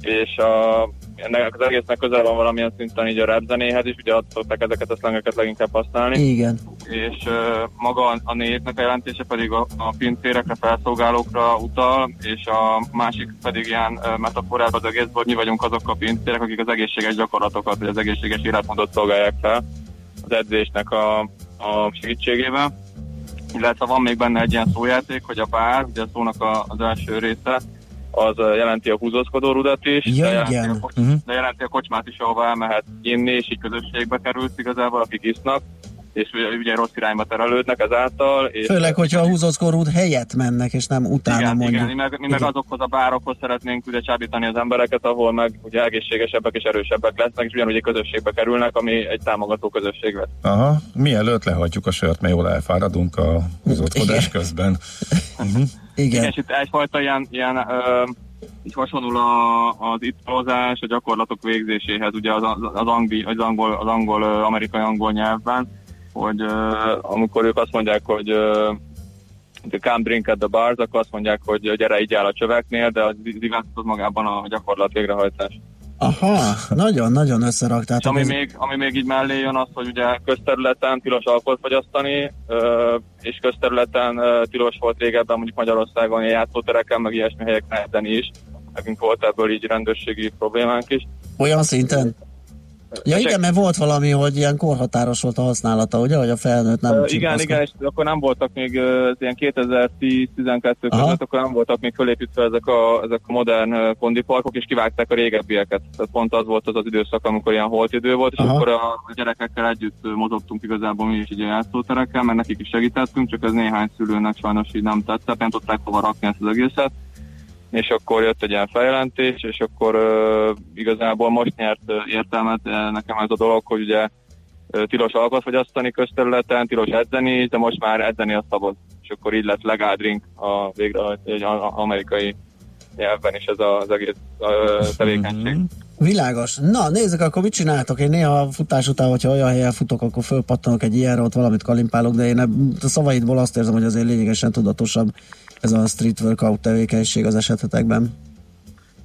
és a, ennek az egésznek közel van valamilyen szinten így a rap zenéhez is, ugye ott szokták ezeket a slangeket leginkább használni. Igen. és ö, maga a névnek a jelentése pedig a, a pincérekre, felszolgálókra utal, és a másik pedig ilyen ö, metaforában az egész, hogy mi vagyunk azok a pincérek, akik az egészséges gyakorlatokat, vagy az egészséges életmódot szolgálják fel az edzésnek a, a segítségével. Illetve van még benne egy ilyen szójáték, hogy a pár, ugye a szónak a, az első része, az jelenti a húzózkodó rudat is, Ja, de, jelenti igen. a, kocs- Mhm. de jelenti a kocsmát is, ahova elmehet inni, és így közösségbe kerülsz igazából, akik isznak, és ugye, ugye rossz irányba terelődnek ezáltal. És Főleg, hogyha a húzózkorút helyett mennek, és nem utána igen, mondjuk. igen, mi meg, mi meg Igen. azokhoz a bárokhoz szeretnénk ugye csábítani az embereket, ahol meg ugye egészségesebbek és erősebbek lesznek, és ugyanúgy egy közösségbe kerülnek, ami egy támogató közösség lesz. Aha, mielőtt lehagyjuk a sört, mert jól elfáradunk a húzódkodás Igen. közben. Igen, és itt egyfajta ilyen, ilyen ö, így hasonul a, az italozás a gyakorlatok végzéséhez, ugye az, az, az, angli, az angol, az angol, amerikai angol nyelvben, hogy ö, amikor ők azt mondják, hogy ö, the come drink at the bars, akkor azt mondják, hogy gyere így áll a csöveknél, de az ivás az magában a gyakorlat végrehajtás. Aha, nagyon-nagyon És összeraktátok. ami Ez- még, ami még így mellé jön az, hogy ugye közterületen tilos alkoholt fogyasztani, és közterületen tilos volt régebben mondjuk Magyarországon ilyen játszótereken, meg ilyesmi helyeken is. Nekünk volt ebből így rendőrségi problémánk is. Olyan szinten? Ja igen, mert volt valami, hogy ilyen korhatáros volt a használata, ugye, hogy a felnőtt nem Ö, igen, igen, és akkor nem voltak még ez ilyen 2010-12 Aha. között, akkor nem voltak még fölépítve ezek a, ezek a modern kondiparkok, és kivágták a régebbieket. Tehát pont az volt az az időszak, amikor ilyen holt idő volt, és Aha. akkor a, gyerekekkel együtt mozogtunk igazából mi is így a játszótereken, mert nekik is segítettünk, csak ez néhány szülőnek sajnos így nem tetszett, nem tudták hova rakni ezt az egészet és akkor jött egy ilyen feljelentés, és akkor uh, igazából most nyert uh, értelmet uh, nekem ez a dolog, hogy ugye uh, tilos alkot fogyasztani közterületen, tilos edzeni, de most már edzeni a szabad. És akkor így lett legal drink a végre egy amerikai nyelvben is ez a- az egész uh, tevékenység. Világos. Na, nézzük, akkor mit csináltok? Én néha futás után, hogyha olyan helyen futok, akkor fölpattanok egy ilyenre, ott valamit kalimpálok, de én a szavaidból azt érzem, hogy azért lényegesen tudatosabb ez a street workout tevékenység az esetetekben.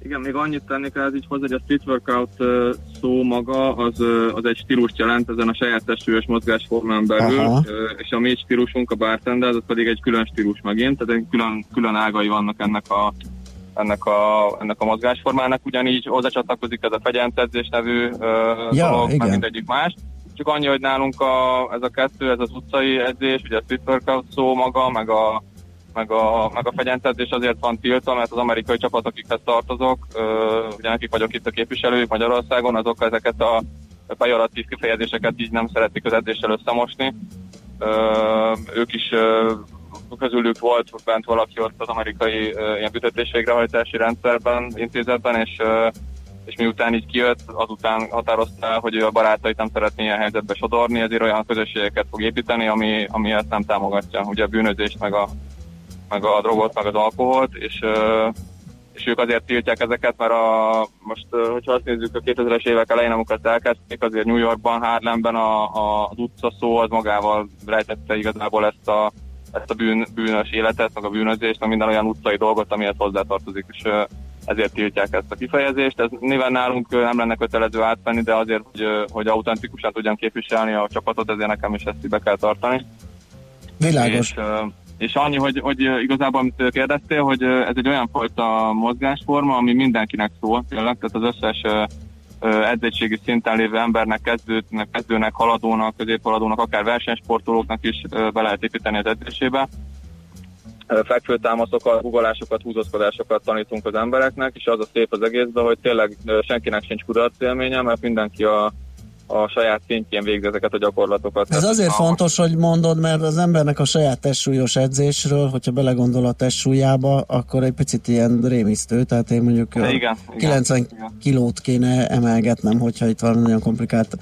Igen, még annyit tennék ez így hozzá, hogy a street workout szó maga, az, az egy stílust jelent ezen a saját testűrös mozgásformán belül, Aha. és a mi stílusunk, a bartender, az pedig egy külön stílus megint, tehát egy külön, külön ágai vannak ennek a, ennek a, ennek a mozgásformának, ugyanígy hozzácsatlakozik ez a fegyentedzés nevű ö, Ja, dolog, igen. mindegyik más. Csak annyi, hogy nálunk a, ez a kettő, ez az utcai edzés, ugye a street workout szó maga, meg a meg a, meg a fegyentezés azért van tiltva, mert az amerikai csapat, akikhez tartozok, ö, ugye nekik vagyok itt a képviselők Magyarországon, azok ezeket a pejoratív kifejezéseket így nem szeretik az edzéssel összemosni. Ö, ők is ö, közülük volt bent valaki ott az amerikai ö, ilyen büntetés végrehajtási rendszerben, intézetben, és ö, és miután így kijött, azután határozta el, hogy ő a barátait nem szeretné ilyen helyzetbe sodorni, ezért olyan közösségeket fog építeni, ami, ami ezt nem támogatja, ugye a bűnözést, meg a, meg a drogot, meg az alkoholt, és, és ők azért tiltják ezeket, mert a, most, hogyha azt nézzük a 2000-es évek elején, amikor ezt elkezdték, azért New Yorkban, Harlemben a, a, az utca szó az magával rejtette igazából ezt a, ezt a bűn, bűnös életet, meg a bűnözést, meg minden olyan utcai dolgot, amihez hozzátartozik, és ezért tiltják ezt a kifejezést. Ez nyilván nálunk nem lenne kötelező átvenni, de azért, hogy, hogy autentikusan tudjam képviselni a csapatot, ezért nekem is ezt be kell tartani. Világos. És, és annyi, hogy, hogy igazából, amit kérdeztél, hogy ez egy olyan fajta mozgásforma, ami mindenkinek szól, tényleg, tehát az összes edzétségi szinten lévő embernek, kezdőnek, kezdőnek, haladónak, középhaladónak, akár versenysportolóknak is be lehet építeni az edzésébe. Fekvőtámaszokat, gugolásokat, húzózkodásokat tanítunk az embereknek, és az a szép az egészben, hogy tényleg senkinek sincs kudarc élménye, mert mindenki a a saját szintjén végzi ezeket a gyakorlatokat. Ez azért a- fontos, hogy mondod, mert az embernek a saját testsúlyos edzésről, hogyha belegondol a testsúlyába, akkor egy picit ilyen rémisztő, tehát én mondjuk ö, igen, 90 igen. kilót kéne emelgetnem, hogyha itt van nagyon komplikált,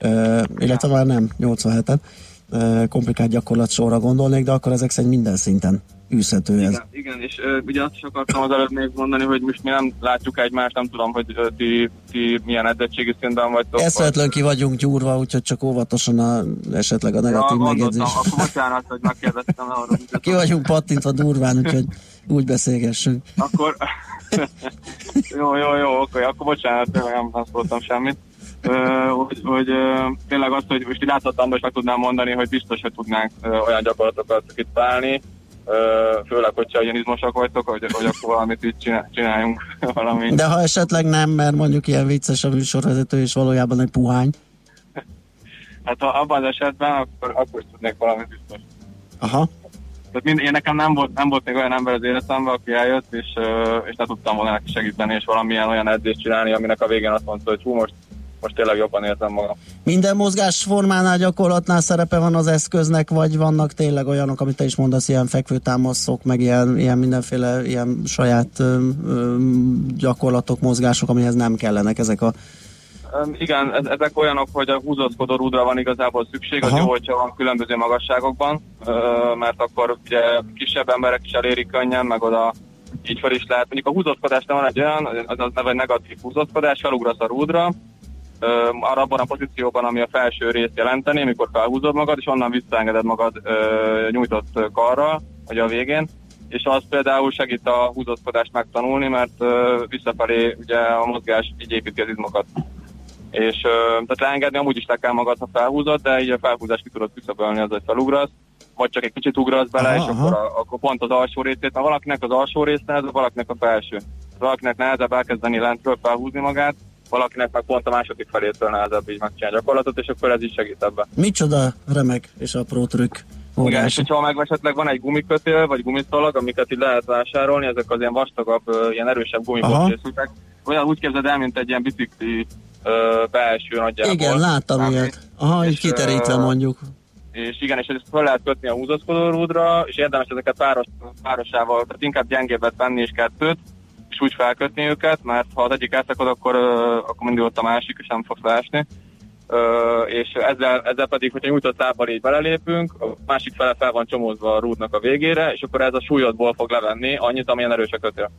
uh, illetve már nem, 87-et, uh, komplikált gyakorlat sorra gondolnék, de akkor ezek szerint minden szinten űzhető ez. Igen, igen, és ö, ugye azt is akartam az előbb még mondani, hogy most mi nem látjuk egymást, nem tudom, hogy ö, ti, ti milyen edzettségi szintben vagytok. Eszvetlen ki vagyunk gyúrva, úgyhogy csak óvatosan a, esetleg a negatív ja, megjegyzés. akkor bocsánat, hogy megkérdeztem. Ki vagyunk pattintva durván, úgyhogy úgy beszélgessünk. Akkor, jó, jó, jó, oké, akkor bocsánat, tényleg nem szóltam semmit. Ö, hogy, hogy ö, tényleg azt, hogy most így láthattam, most meg tudnám mondani, hogy biztos, hogy tudnánk ö, olyan gyakorlatokat itt találni, ö, főleg, hogyha ilyen izmosak vagytok, hogy, hogy akkor valamit így csinál- csináljunk, valami. De ha esetleg nem, mert mondjuk ilyen vicces a műsorvezető, és valójában egy puhány. Hát ha abban az esetben, akkor, akkor is tudnék valamit biztos. Aha. Tehát mind, én nekem nem volt, nem volt még olyan ember az életemben, aki eljött, és, és ne tudtam volna neki segíteni, és valamilyen olyan edzést csinálni, aminek a végén azt mondta, hogy hú, most, most tényleg jobban érzem magam. Minden mozgásformánál, gyakorlatnál szerepe van az eszköznek, vagy vannak tényleg olyanok, amit te is mondasz, ilyen fekvőtámaszok, meg ilyen, ilyen mindenféle ilyen saját ö, ö, gyakorlatok, mozgások, amihez nem kellenek ezek a... Igen, ez, ezek olyanok, hogy a húzózkodó rúdra van igazából szükség, az Aha. jó, hogyha van különböző magasságokban, mert akkor ugye kisebb emberek is elérik könnyen, meg oda így fel is lehet. Mondjuk a húzózkodásnál van egy olyan, az az neve negatív húzózkodás, felugrasz a rúdra, ö, arra abban a pozícióban, ami a felső részt jelenteni, mikor felhúzod magad, és onnan visszaengeded magad ö, nyújtott karral, vagy a végén, és az például segít a húzózkodást megtanulni, mert ö, visszafelé ugye a mozgás így építi az izmokat. És ö, tehát leengedni amúgy is le kell magad, ha felhúzod, de így a felhúzást ki tudod küszöbölni, az, hogy felugrasz, vagy csak egy kicsit ugrasz bele, Aha, és aha. akkor, a, akkor pont az alsó részét, mert valakinek az alsó rész nehezebb, valakinek a felső. Valakinek nehezebb elkezdeni lentről felhúzni magát, valakinek meg pont a második felétől nehezebb így megcsinálni a gyakorlatot, és akkor ez is segít ebbe. Micsoda remek és apró trükk. Igen, és Óriási. hogyha meg esetleg van egy gumikötél, vagy gumiszalag, amiket így lehet vásárolni, ezek az ilyen vastagabb, ilyen erősebb Aha. készültek. Olyan úgy képzeld el, mint egy ilyen bicikli ö, belső nagyjából. Igen, láttam Ami- ilyet. Aha, így és, kiterítve ö, mondjuk. És igen, és ezt fel lehet kötni a húzózkodó rúdra, és érdemes ezeket páros, párosával, tehát inkább gyengébbet venni és kettőt, és úgy felkötni őket, mert ha az egyik elszakad, akkor, akkor mindig ott a másik, és nem fog leesni. És ezzel, ezzel pedig, hogyha nyújtott lábbal így belelépünk, a másik fele fel van csomózva a rúdnak a végére, és akkor ez a súlyodból fog levenni annyit, amilyen erős a kötél.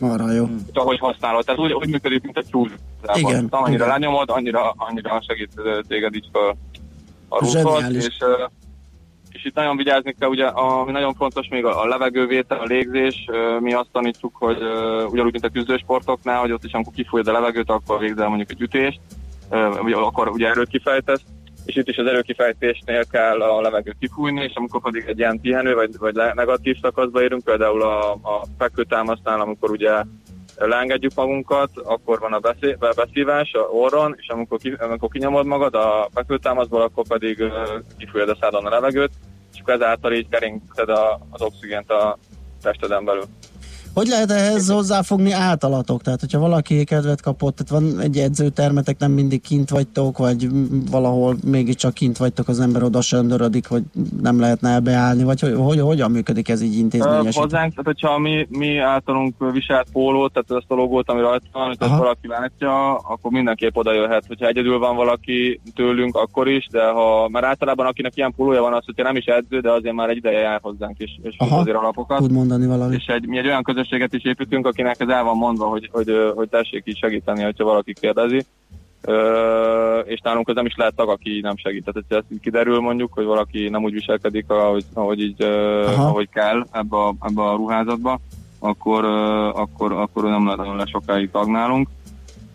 Marha jó. Ahogy használod. Tehát úgy, úgy működik, mint egy súly. Igen, Annyira igen. lenyomod, annyira, annyira segít téged így föl a rúdhoz. És, és itt nagyon vigyázni kell, ugye, ami nagyon fontos még a, a levegővétel, a légzés, mi azt tanítsuk, hogy ugyanúgy, mint a küzdősportoknál, hogy ott is, amikor kifújod a levegőt, akkor végzel mondjuk egy ütést, vagy akkor ugye erőt kifejtesz, és itt is az erőkifejtésnél kell a levegőt kifújni, és amikor pedig egy ilyen pihenő vagy, vagy negatív szakaszba érünk, például a, a fekvőtámasznál, amikor ugye leengedjük magunkat, akkor van a beszé- be- beszívás a orron, és amikor, ki, amikor kinyomod magad a fekvőtámaszból, akkor pedig ö, kifújod a szádon a levegőt, és ezáltal így keringted a, az oxigént a testeden belül. Hogy lehet ehhez hozzáfogni általatok? Tehát, hogyha valaki kedvet kapott, tehát van egy edzőtermetek, nem mindig kint vagytok, vagy valahol mégiscsak kint vagytok, az ember oda söndörödik, hogy nem lehetne elbeállni, vagy hogy, hogy, hogyan működik ez így intézményesen? hozzánk, tehát hogyha mi, mi általunk viselt pólót, tehát ezt a logót, ami rajta van, hogyha valaki látja, akkor mindenképp oda jöhet. Hogyha egyedül van valaki tőlünk, akkor is, de ha, mert általában akinek ilyen pólója van, az, hogyha nem is edző, de azért már egy ideje jár hozzánk is, és Aha. Azért alapokat. Tud mondani valamit. És egy, mi egy olyan közösséget is építünk, akinek ez el van mondva, hogy, hogy, hogy tessék így segíteni, hogyha valaki kérdezi. Ö, és nálunk az nem is lehet tag, aki nem segít. Tehát, hogyha ez így kiderül mondjuk, hogy valaki nem úgy viselkedik, ahogy, ahogy, így, Aha. ahogy kell ebbe a, ebbe a ruházatba, akkor, akkor, akkor nem lehet le sokáig tag nálunk.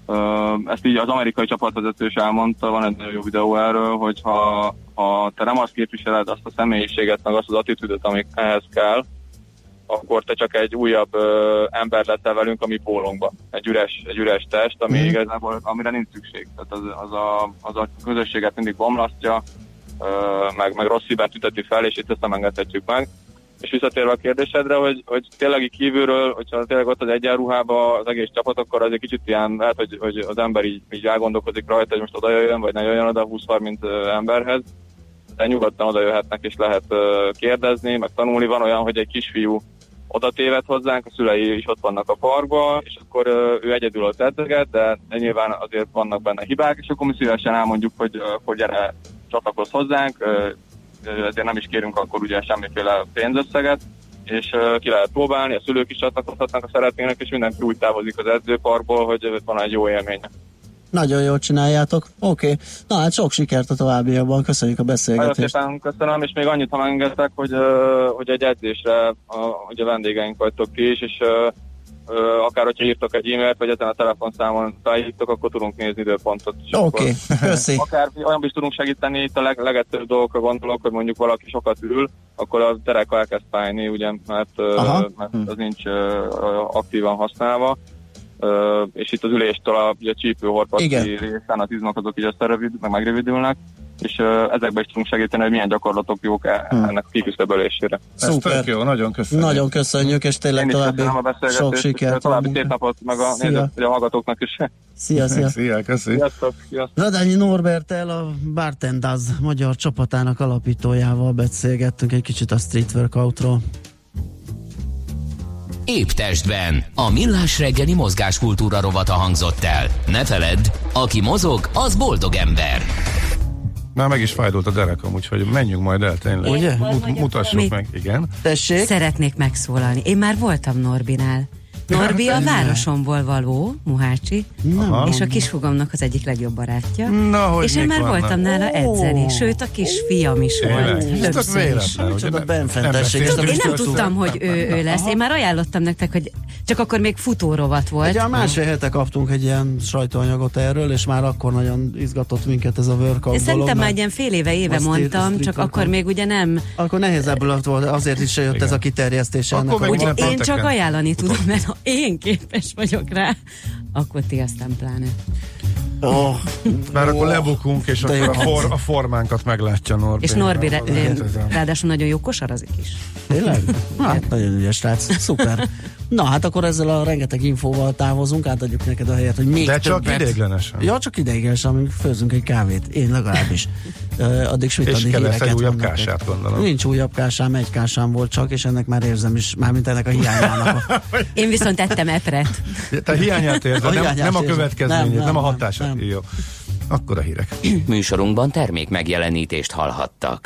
Ö, ezt így az amerikai csapatvezető is elmondta, van egy nagyon jó videó erről, hogy ha, ha te nem azt képviseled, azt a személyiséget, meg azt az attitűdöt, ami ehhez kell, akkor te csak egy újabb ö, ember lettel velünk a mi pólónkban. Egy üres, egy üres test, ami mm. igazából, amire nincs szükség. Tehát az, az, a, az a közösséget mindig bomlasztja, ö, meg, meg rossz hibát üteti fel, és itt ezt nem engedhetjük meg. És visszatérve a kérdésedre, hogy, hogy tényleg kívülről, hogyha tényleg ott az egyenruhába az egész csapat, akkor az egy kicsit ilyen, lehet, hogy, hogy az ember így, így elgondolkozik rajta, hogy most oda jöjjön, vagy ne jöjjön oda 20-30 ö, emberhez. De nyugodtan oda jöhetnek, és lehet kérdezni, meg tanulni. Van olyan, hogy egy kisfiú oda téved hozzánk, a szülei is ott vannak a parkban, és akkor ő egyedül ott edzeget, de nyilván azért vannak benne hibák, és akkor mi szívesen elmondjuk, hogy, hogy gyere, csatlakozz hozzánk, ezért nem is kérünk akkor ugye semmiféle pénzösszeget, és ki lehet próbálni, a szülők is csatlakozhatnak, ha szeretnének, és mindenki úgy távozik az edzőparkból, hogy van egy jó élménye. Nagyon jól csináljátok. Oké. Okay. Na hát sok sikert a továbbiakban. Köszönjük a Nagyon beszélgetést. szépen köszönöm, és még annyit, ha megengedtek, hogy, hogy egy edzésre a, hogy a vendégeink vagytok ti is, és akár hogyha írtok egy e-mailt, vagy ezen a telefonszámon felhívtok, akkor tudunk nézni időpontot. Oké, okay. köszi. Akár olyan is tudunk segíteni, itt a leg, legegyszerűbb dolgokra gondolok, hogy mondjuk valaki sokat ül, akkor a terek elkezd fájni, ugye, mert, Aha. mert az nincs aktívan használva. És itt az üléstől a, ugye, a csípőhorpati Igen. részen az izmok azok így összerövid, meg megrövidülnek, és ezekben is tudunk segíteni, hogy milyen gyakorlatok jók Hmm. ennek a kiküszöbölésére. Ez Szuper. tök jó, nagyon köszönjük. Nagyon köszönjük, és tényleg Én további a sok sikert. további szép napot, meg a, Szia. nézők, a hallgatóknak is. Szia, szia. Szia, köszi. Radányi Norbertel, a Bartendaz magyar csapatának alapítójával beszélgettünk egy kicsit a Street Workoutról. Épp testben. A millás reggeli mozgáskultúra rovata hangzott el. Ne feledd, aki mozog, az boldog ember. Már meg is fájdult a derekam, úgyhogy menjünk majd el tényleg. Ugye? Mut, mutassuk Mit? meg, igen. Tessék? Szeretnék megszólalni. Én már voltam Norbinál. Norbi a városomból való, Muhácsi, Aha. és a kisfogomnak az egyik legjobb barátja. Na, hogy és én már vannak? voltam nála edzeni, sőt a kisfiam is volt. Többször is. Én nem tudtam, hogy ő, ő lesz. Én már ajánlottam nektek, hogy csak akkor még futórovat volt. Ugye a másfél hete kaptunk egy ilyen sajtóanyagot erről, és már akkor nagyon izgatott minket ez a workout szerintem már egy ilyen fél éve, éve mondtam, csak akkor még ugye nem. Akkor nehéz ebből volt, azért is jött ez a kiterjesztése Akkor ennek minden én csak ajánlani tudom, mert ha én képes vagyok rá, akkor ti aztán pláne. Oh, Mert akkor lebukunk, és akkor a, for, a formánkat meglátja Norbi. És Norbi a- ráadásul nagyon jó kosarazik is. tényleg? Hát, nagyon ügyes srác. Szuper. Na, hát akkor ezzel a rengeteg infóval távozunk, átadjuk neked a helyet, hogy még De csak többet. idéglenesen. Ja, csak ideiglenesen, amíg főzünk egy kávét. Én legalábbis. Uh, addig sütani És egy híreket újabb mondok. kását, gondolom. Nincs újabb kásám, egy kásám volt csak, és ennek már érzem is, mármint ennek a hiányának. A, Én viszont ettem epret. Te hiányát érzed, A nem, hiányát nem a következményét, Nem, nem, nem, a nem, hatását. nem. Jó. Akkor a hírek. Műsorunkban termék megjelenítést hallhattak.